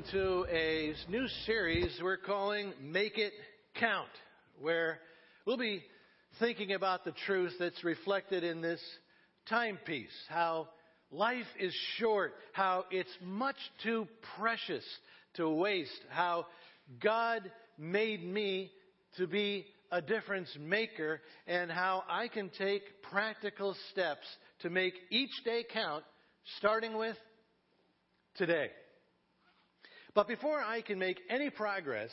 welcome to a new series we're calling Make It Count, where we'll be thinking about the truth that's reflected in this timepiece, how life is short, how it's much too precious to waste, how God made me to be a difference maker, and how I can take practical steps to make each day count, starting with today. But before I can make any progress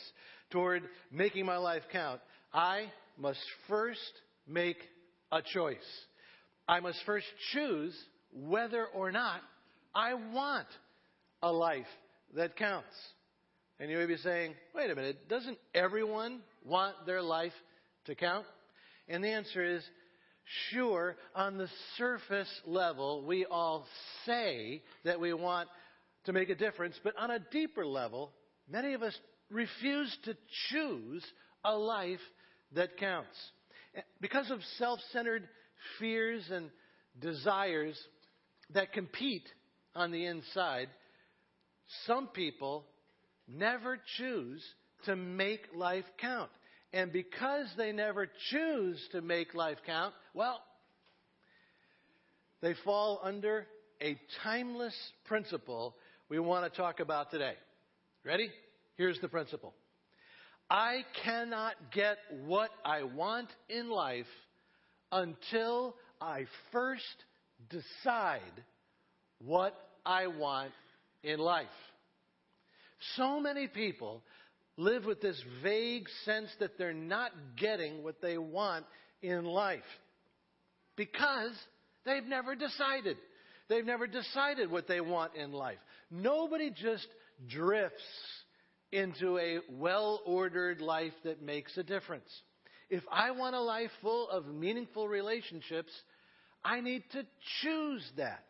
toward making my life count, I must first make a choice. I must first choose whether or not I want a life that counts. And you may be saying, wait a minute, doesn't everyone want their life to count? And the answer is, sure, on the surface level, we all say that we want to make a difference, but on a deeper level, many of us refuse to choose a life that counts. Because of self centered fears and desires that compete on the inside, some people never choose to make life count. And because they never choose to make life count, well, they fall under a timeless principle we want to talk about today. Ready? Here's the principle. I cannot get what I want in life until I first decide what I want in life. So many people live with this vague sense that they're not getting what they want in life because they've never decided. They've never decided what they want in life. Nobody just drifts into a well ordered life that makes a difference. If I want a life full of meaningful relationships, I need to choose that.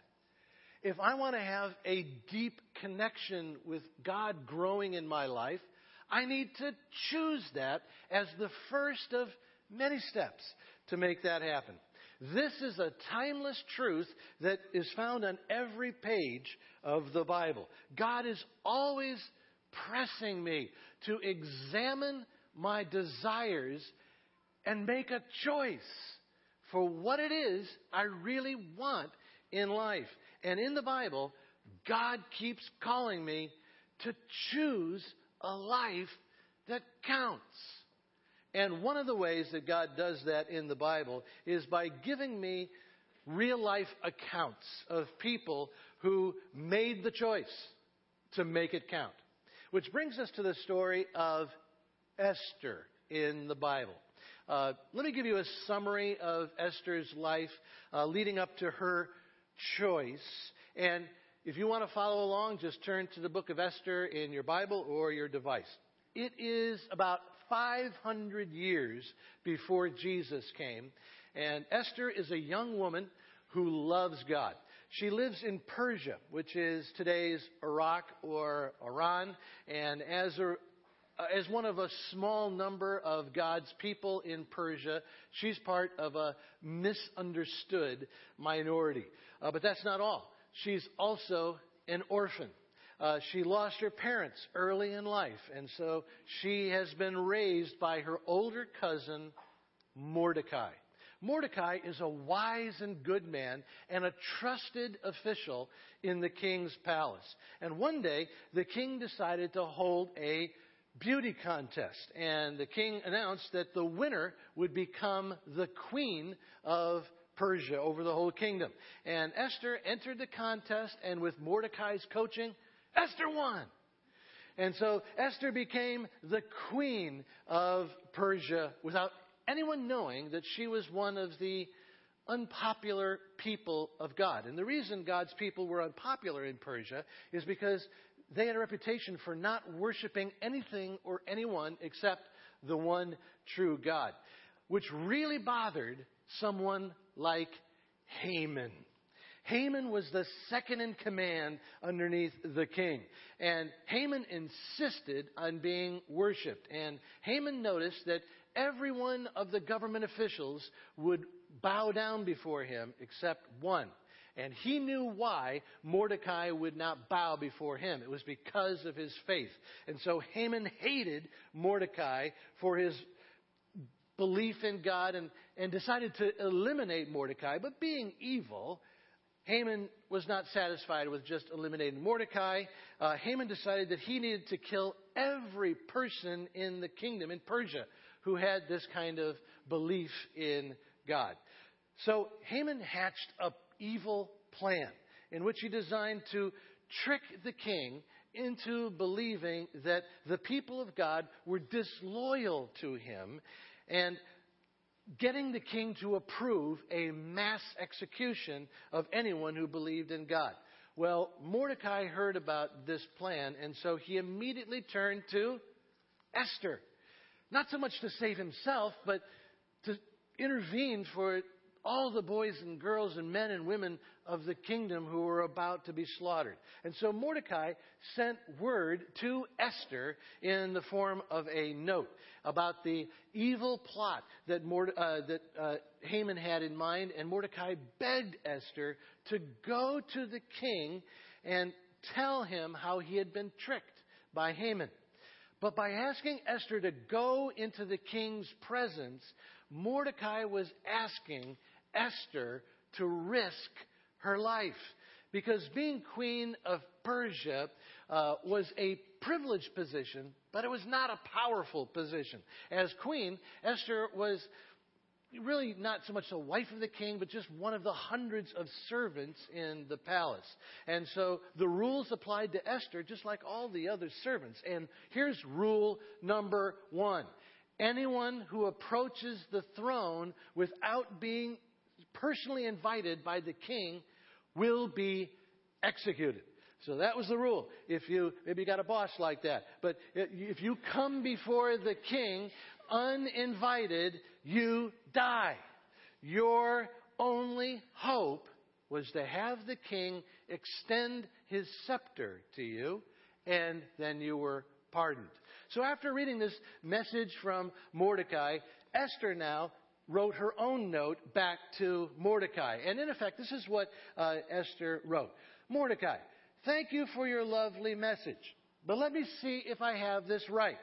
If I want to have a deep connection with God growing in my life, I need to choose that as the first of many steps to make that happen. This is a timeless truth that is found on every page of the Bible. God is always pressing me to examine my desires and make a choice for what it is I really want in life. And in the Bible, God keeps calling me to choose a life that counts. And one of the ways that God does that in the Bible is by giving me real life accounts of people who made the choice to make it count. Which brings us to the story of Esther in the Bible. Uh, let me give you a summary of Esther's life uh, leading up to her choice. And if you want to follow along, just turn to the book of Esther in your Bible or your device. It is about 500 years before Jesus came. And Esther is a young woman who loves God. She lives in Persia, which is today's Iraq or Iran. And as a as one of a small number of God's people in Persia, she's part of a misunderstood minority. Uh, but that's not all. She's also an orphan. Uh, she lost her parents early in life, and so she has been raised by her older cousin, Mordecai. Mordecai is a wise and good man and a trusted official in the king's palace. And one day, the king decided to hold a beauty contest, and the king announced that the winner would become the queen of Persia over the whole kingdom. And Esther entered the contest, and with Mordecai's coaching, Esther won. And so Esther became the queen of Persia without anyone knowing that she was one of the unpopular people of God. And the reason God's people were unpopular in Persia is because they had a reputation for not worshiping anything or anyone except the one true God, which really bothered someone like Haman. Haman was the second in command underneath the king. And Haman insisted on being worshiped. And Haman noticed that every one of the government officials would bow down before him except one. And he knew why Mordecai would not bow before him. It was because of his faith. And so Haman hated Mordecai for his belief in God and, and decided to eliminate Mordecai. But being evil, Haman was not satisfied with just eliminating Mordecai. Uh, Haman decided that he needed to kill every person in the kingdom, in Persia, who had this kind of belief in God. So Haman hatched a evil plan in which he designed to trick the king into believing that the people of God were disloyal to him and getting the king to approve a mass execution of anyone who believed in God. Well, Mordecai heard about this plan, and so he immediately turned to Esther. Not so much to save himself, but to intervene for all the boys and girls and men and women of the kingdom who were about to be slaughtered. And so Mordecai sent word to Esther in the form of a note about the evil plot that, Morde- uh, that uh, Haman had in mind. And Mordecai begged Esther to go to the king and tell him how he had been tricked by Haman. But by asking Esther to go into the king's presence, Mordecai was asking Esther to risk her life. Because being queen of Persia uh, was a privileged position, but it was not a powerful position. As queen, Esther was really not so much the wife of the king, but just one of the hundreds of servants in the palace. And so the rules applied to Esther just like all the other servants. And here's rule number one. Anyone who approaches the throne without being personally invited by the king will be executed. So that was the rule. If you maybe you got a boss like that, but if you come before the king uninvited, you die. Your only hope was to have the king extend his scepter to you, and then you were pardoned. So after reading this message from Mordecai, Esther now wrote her own note back to Mordecai. And in effect, this is what uh, Esther wrote Mordecai, thank you for your lovely message. But let me see if I have this right.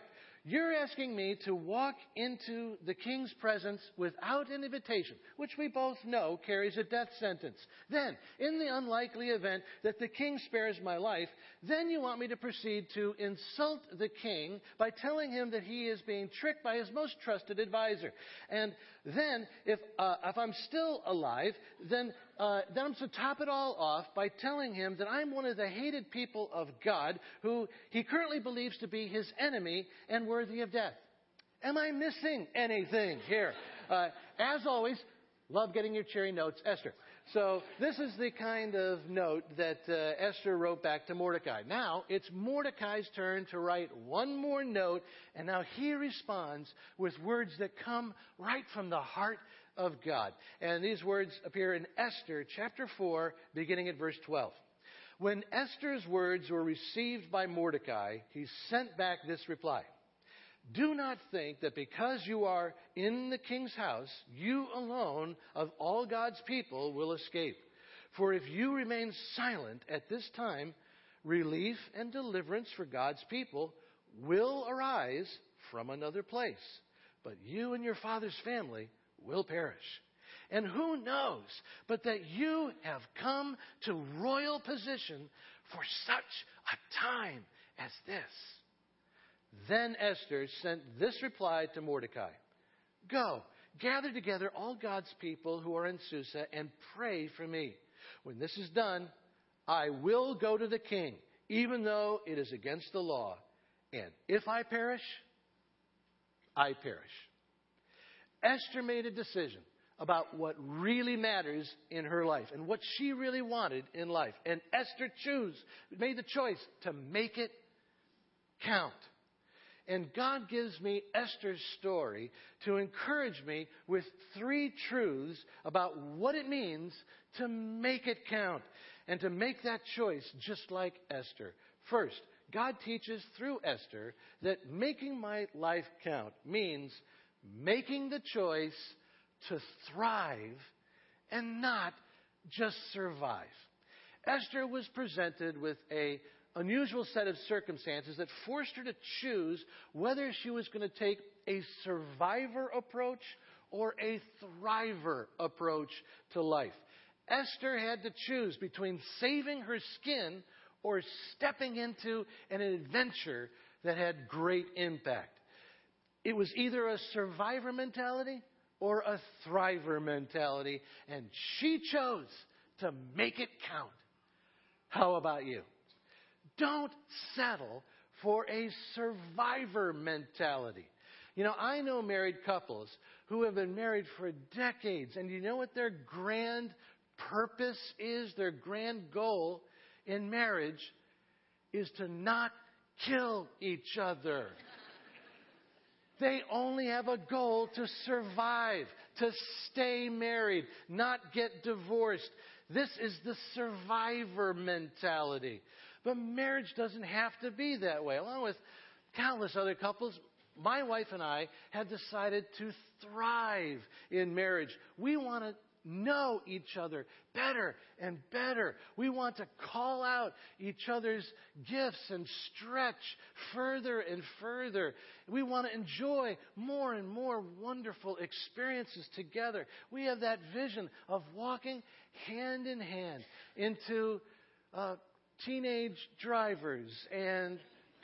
You're asking me to walk into the king's presence without an invitation, which we both know carries a death sentence. Then, in the unlikely event that the king spares my life, then you want me to proceed to insult the king by telling him that he is being tricked by his most trusted advisor. And then, if, uh, if I'm still alive, then, uh, then I'm to top it all off by telling him that I'm one of the hated people of God who he currently believes to be his enemy and worthy of death. Am I missing anything here? Uh, as always, love getting your cheery notes, Esther. So this is the kind of note that uh, Esther wrote back to Mordecai. Now it's Mordecai's turn to write one more note, and now he responds with words that come right from the heart of God. And these words appear in Esther chapter 4, beginning at verse 12. When Esther's words were received by Mordecai, he sent back this reply. Do not think that because you are in the king's house, you alone of all God's people will escape. For if you remain silent at this time, relief and deliverance for God's people will arise from another place. But you and your father's family will perish. And who knows but that you have come to royal position for such a time as this? Then Esther sent this reply to Mordecai Go, gather together all God's people who are in Susa and pray for me. When this is done, I will go to the king, even though it is against the law. And if I perish, I perish. Esther made a decision about what really matters in her life and what she really wanted in life. And Esther chose, made the choice to make it count. And God gives me Esther's story to encourage me with three truths about what it means to make it count and to make that choice just like Esther. First, God teaches through Esther that making my life count means making the choice to thrive and not just survive. Esther was presented with a unusual set of circumstances that forced her to choose whether she was going to take a survivor approach or a thriver approach to life. Esther had to choose between saving her skin or stepping into an adventure that had great impact. It was either a survivor mentality or a thriver mentality, and she chose to make it count. How about you? Don't settle for a survivor mentality. You know, I know married couples who have been married for decades, and you know what their grand purpose is, their grand goal in marriage is to not kill each other. They only have a goal to survive, to stay married, not get divorced. This is the survivor mentality. But marriage doesn't have to be that way. Along with countless other couples, my wife and I have decided to thrive in marriage. We want to know each other better and better. We want to call out each other's gifts and stretch further and further. We want to enjoy more and more wonderful experiences together. We have that vision of walking hand in hand into uh, teenage drivers and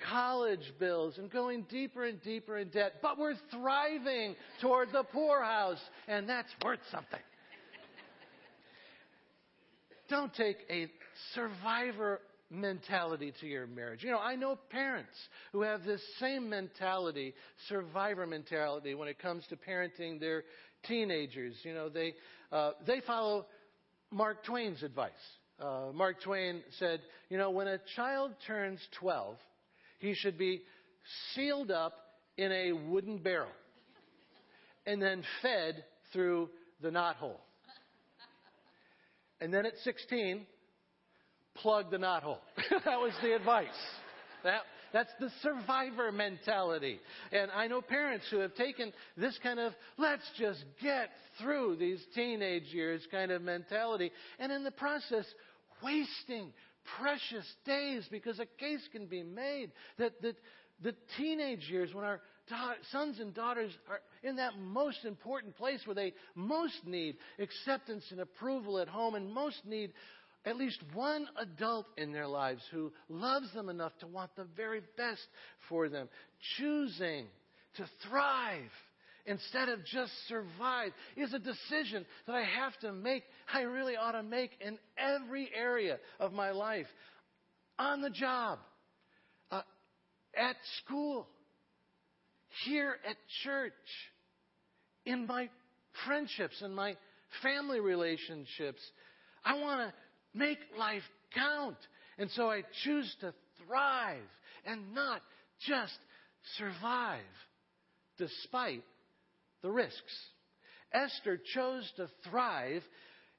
college bills and going deeper and deeper in debt, but we're thriving toward the poorhouse, and that's worth something. Don't take a survivor mentality to your marriage. You know, I know parents who have this same mentality, survivor mentality, when it comes to parenting their teenagers. You know, they uh, they follow Mark Twain's advice. Uh, Mark Twain said, you know, when a child turns 12, he should be sealed up in a wooden barrel and then fed through the knothole. And then at 16, plug the knothole. that was the advice. That, that's the survivor mentality. And I know parents who have taken this kind of, let's just get through these teenage years kind of mentality, and in the process, wasting precious days because a case can be made that, that the teenage years when our sons and daughters are in that most important place where they most need acceptance and approval at home and most need at least one adult in their lives who loves them enough to want the very best for them. Choosing to thrive instead of just survive is a decision that I have to make. I really ought to make in every area of my life. On the job, uh, at school, here at church, in my friendships and my family relationships. I want to make life count. And so I choose to thrive and not just survive despite the risks. Esther chose to thrive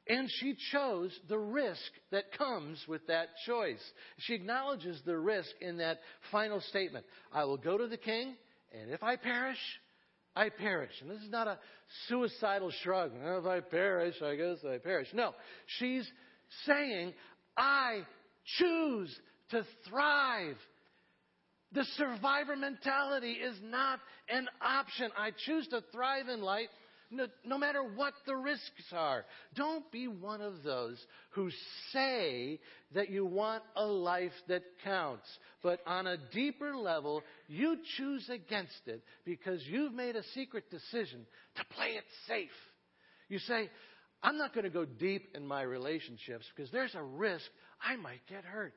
and she chose the risk that comes with that choice. She acknowledges the risk in that final statement. I will go to the king, and if I perish, I perish. And this is not a suicidal shrug. if I perish, I guess I perish. No. She's saying, I choose to thrive. The survivor mentality is not an option. I choose to thrive in life no, no, matter what the risks are. Don't be one of those who say that you want a life that counts, but on a deeper level, you choose against it because you've made a secret decision to play it safe. You say, I'm not going to go deep in my relationships because there's a risk I might get hurt.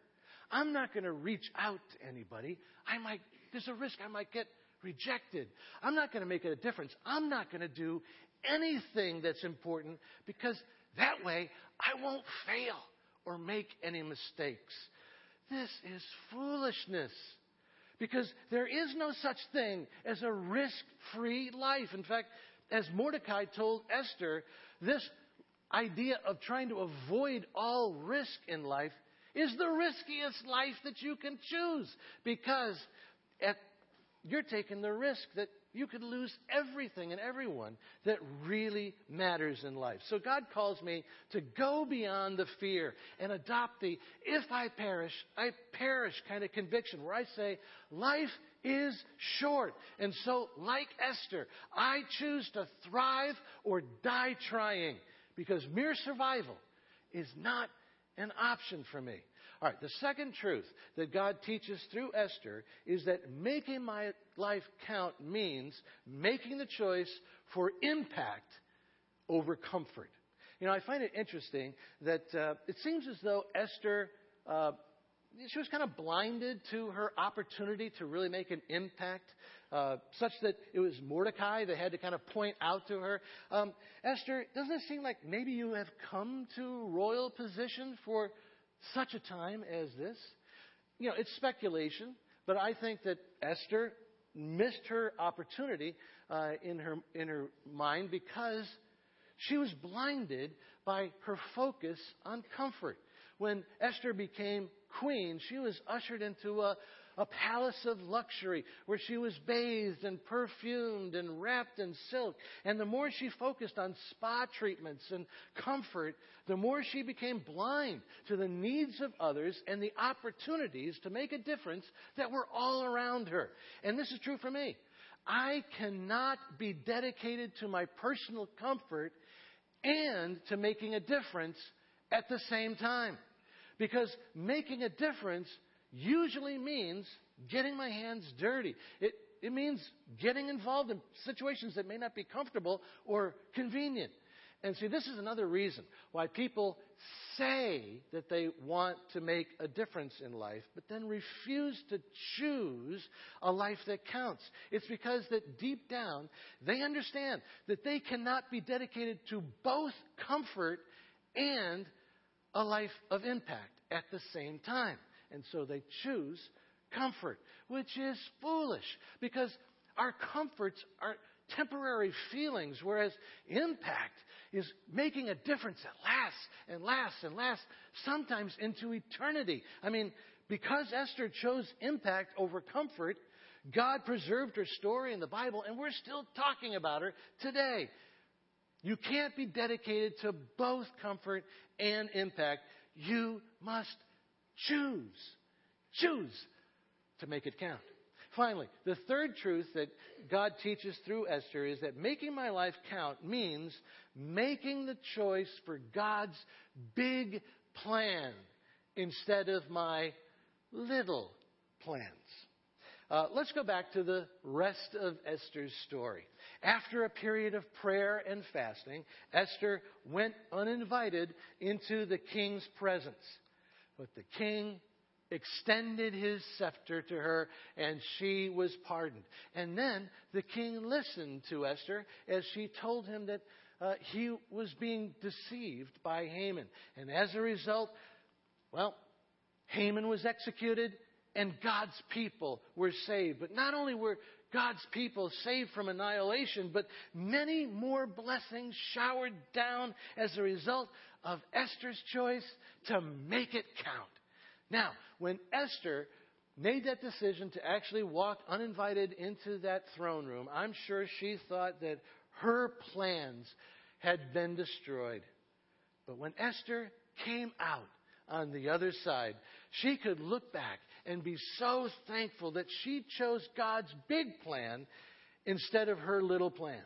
I'm not going to reach out to anybody. I might, there's a risk I might get rejected. I'm not going to make a difference. I'm not going to do anything that's important because that way I won't fail or make any mistakes. This is foolishness. Because there is no such thing as a risk free life. In fact, as Mordecai told Esther, this idea of trying to avoid all risk in life is the riskiest life that you can choose because at, you're taking the risk that you could lose everything and everyone that really matters in life. So God calls me to go beyond the fear and adopt the if I perish, I perish kind of conviction where I say life is short. And so, like Esther, I choose to thrive or die trying because mere survival is not an option for me. All right, the second truth that God teaches through Esther is that making my life count means making the choice for impact over comfort. You know, I find it interesting that uh, it seems as though Esther. Uh, she was kind of blinded to her opportunity to really make an impact, uh, such that it was Mordecai that had to kind of point out to her. Um, Esther, doesn't it seem like maybe you have come to royal position for such a time as this? You know, it's speculation, but I think that Esther missed her opportunity uh, in her in her mind because she was blinded by her focus on comfort. When Esther became queen, she was ushered into a, a palace of luxury where she was bathed and perfumed and wrapped in silk. And the more she focused on spa treatments and comfort, the more she became blind to the needs of others and the opportunities to make a difference that were all around her. And this is true for me. I cannot be dedicated to my personal comfort and to making a difference at the same time. Because making a difference usually means getting my hands dirty. It, it means getting involved in situations that may not be comfortable or convenient. And see, this is another reason why people say that they want to make a difference in life, but then refuse to choose a life that counts. It's because that deep down, they understand that they cannot be dedicated to both comfort and a life of impact at the same time. And so they choose comfort, which is foolish because our comforts are temporary feelings, whereas impact is making a difference that lasts and lasts and lasts, sometimes into eternity. I mean, because Esther chose impact over comfort, God preserved her story in the Bible, and we're still talking about her today. You can't be dedicated to both comfort and impact. You must choose. Choose to make it count. Finally, the third truth that God teaches through Esther is that making my life count means making the choice for God's big plan instead of my little plans. Uh, let's go back to the rest of Esther's story. After a period of prayer and fasting, Esther went uninvited into the king's presence. But the king extended his scepter to her, and she was pardoned. And then the king listened to Esther as she told him that uh, he was being deceived by Haman. And as a result, well, Haman was executed, and God's people were saved. But not only were God's people saved from annihilation, but many more blessings showered down as a result of Esther's choice to make it count. Now, when Esther made that decision to actually walk uninvited into that throne room, I'm sure she thought that her plans had been destroyed. But when Esther came out on the other side, she could look back and be so thankful that she chose God's big plan instead of her little plans.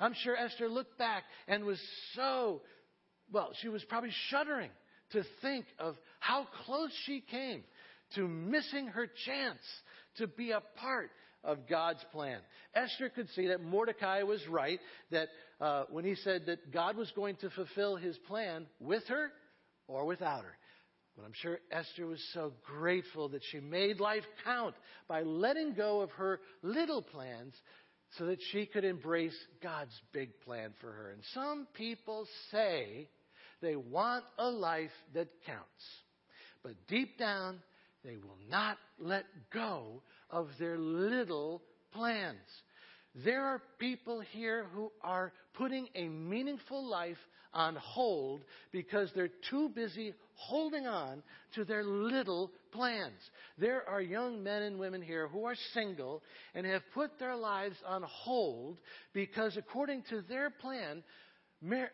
I'm sure Esther looked back and was so, well, she was probably shuddering to think of how close she came to missing her chance to be a part of God's plan. Esther could see that Mordecai was right, that uh, when he said that God was going to fulfill his plan with her or without her. But I'm sure Esther was so grateful that she made life count by letting go of her little plans so that she could embrace God's big plan for her. And some people say they want a life that counts. But deep down, they will not let go of their little plans. There are people here who are putting a meaningful life on hold because they're too busy holding on to their little plans. There are young men and women here who are single and have put their lives on hold because, according to their plan, mar-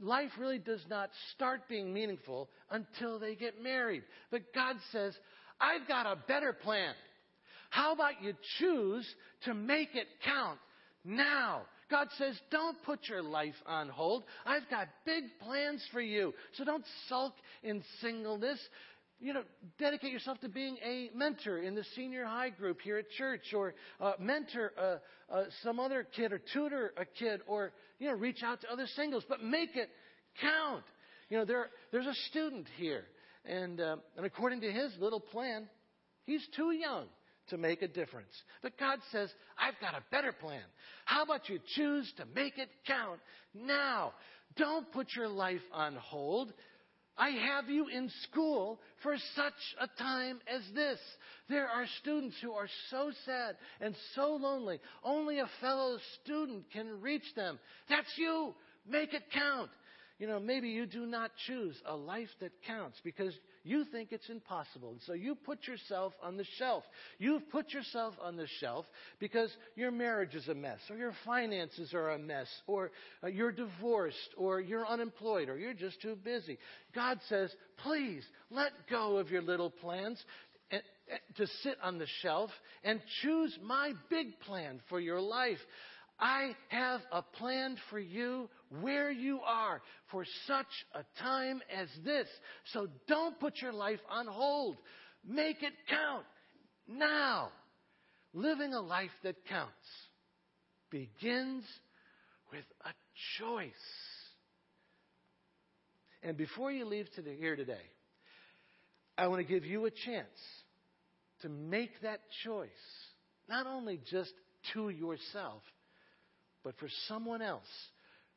life really does not start being meaningful until they get married. But God says, I've got a better plan. How about you choose to make it count now? God says, don't put your life on hold. I've got big plans for you. So don't sulk in singleness. You know, dedicate yourself to being a mentor in the senior high group here at church, or uh, mentor uh, uh, some other kid, or tutor a kid, or you know, reach out to other singles. But make it count. You know, there, there's a student here, and uh, and according to his little plan, he's too young to make a difference. But God says, I've got a better plan. How about you choose to make it count now? Don't put your life on hold. I have you in school for such a time as this. There are students who are so sad and so lonely. Only a fellow student can reach them. That's you. Make it count. You know, maybe you do not choose a life that counts because you think it's impossible. And so you put yourself on the shelf. You've put yourself on the shelf because your marriage is a mess, or your finances are a mess, or uh, you're divorced, or you're unemployed, or you're just too busy. God says, please let go of your little plans to sit on the shelf and choose my big plan for your life. I have a plan for you where you are for such a time as this. So don't put your life on hold. Make it count now. Living a life that counts begins with a choice. And before you leave today, here today, I want to give you a chance to make that choice, not only just to yourself, but for someone else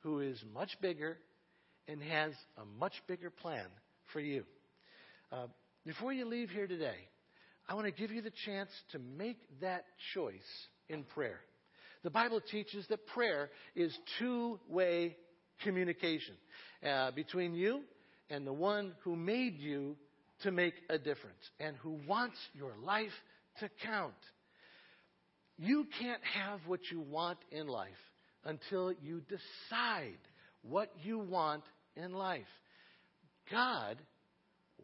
who is much bigger and has a much bigger plan for you. Uh, before you leave here today, I want to give you the chance to make that choice in prayer. The Bible teaches that prayer is two way communication uh, between you and the one who made you to make a difference and who wants your life to count. You can't have what you want in life until you decide what you want in life. God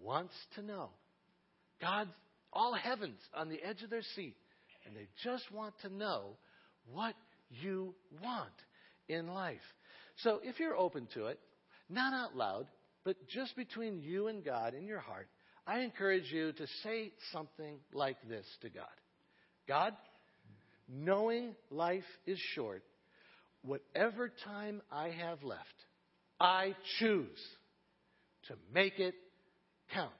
wants to know. God, all heavens on the edge of their seat, and they just want to know what you want in life. So if you're open to it, not out loud, but just between you and God in your heart, I encourage you to say something like this to God God, knowing life is short, whatever time I have left, I choose to make it count.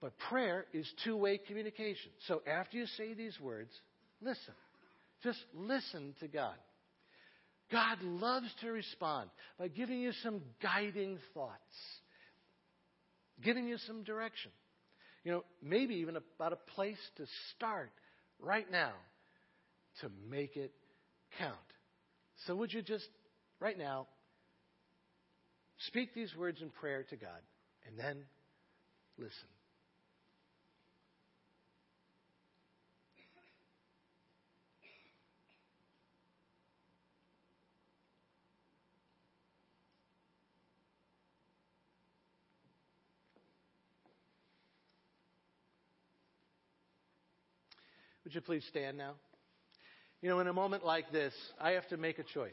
But prayer is two way communication. So after you say these words, listen. Just listen to God. God loves to respond by giving you some guiding thoughts, giving you some direction. You know, maybe even about a place to start right now to make it count. So, would you just, right now, speak these words in prayer to God and then listen? Would you please stand now? You know, in a moment like this, I have to make a choice.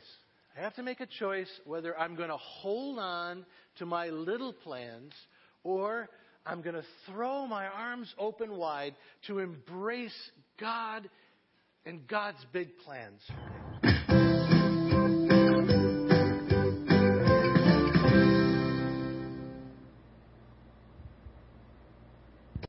I have to make a choice whether I'm going to hold on to my little plans or I'm going to throw my arms open wide to embrace God and God's big plans